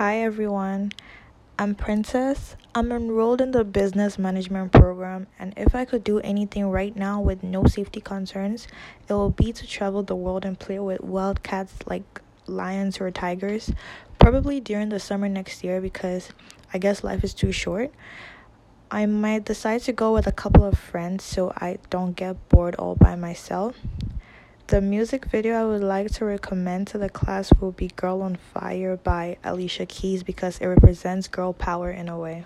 Hi everyone, I'm Princess. I'm enrolled in the business management program, and if I could do anything right now with no safety concerns, it will be to travel the world and play with wild cats like lions or tigers, probably during the summer next year because I guess life is too short. I might decide to go with a couple of friends so I don't get bored all by myself. The music video I would like to recommend to the class will be Girl on Fire by Alicia Keys because it represents girl power in a way.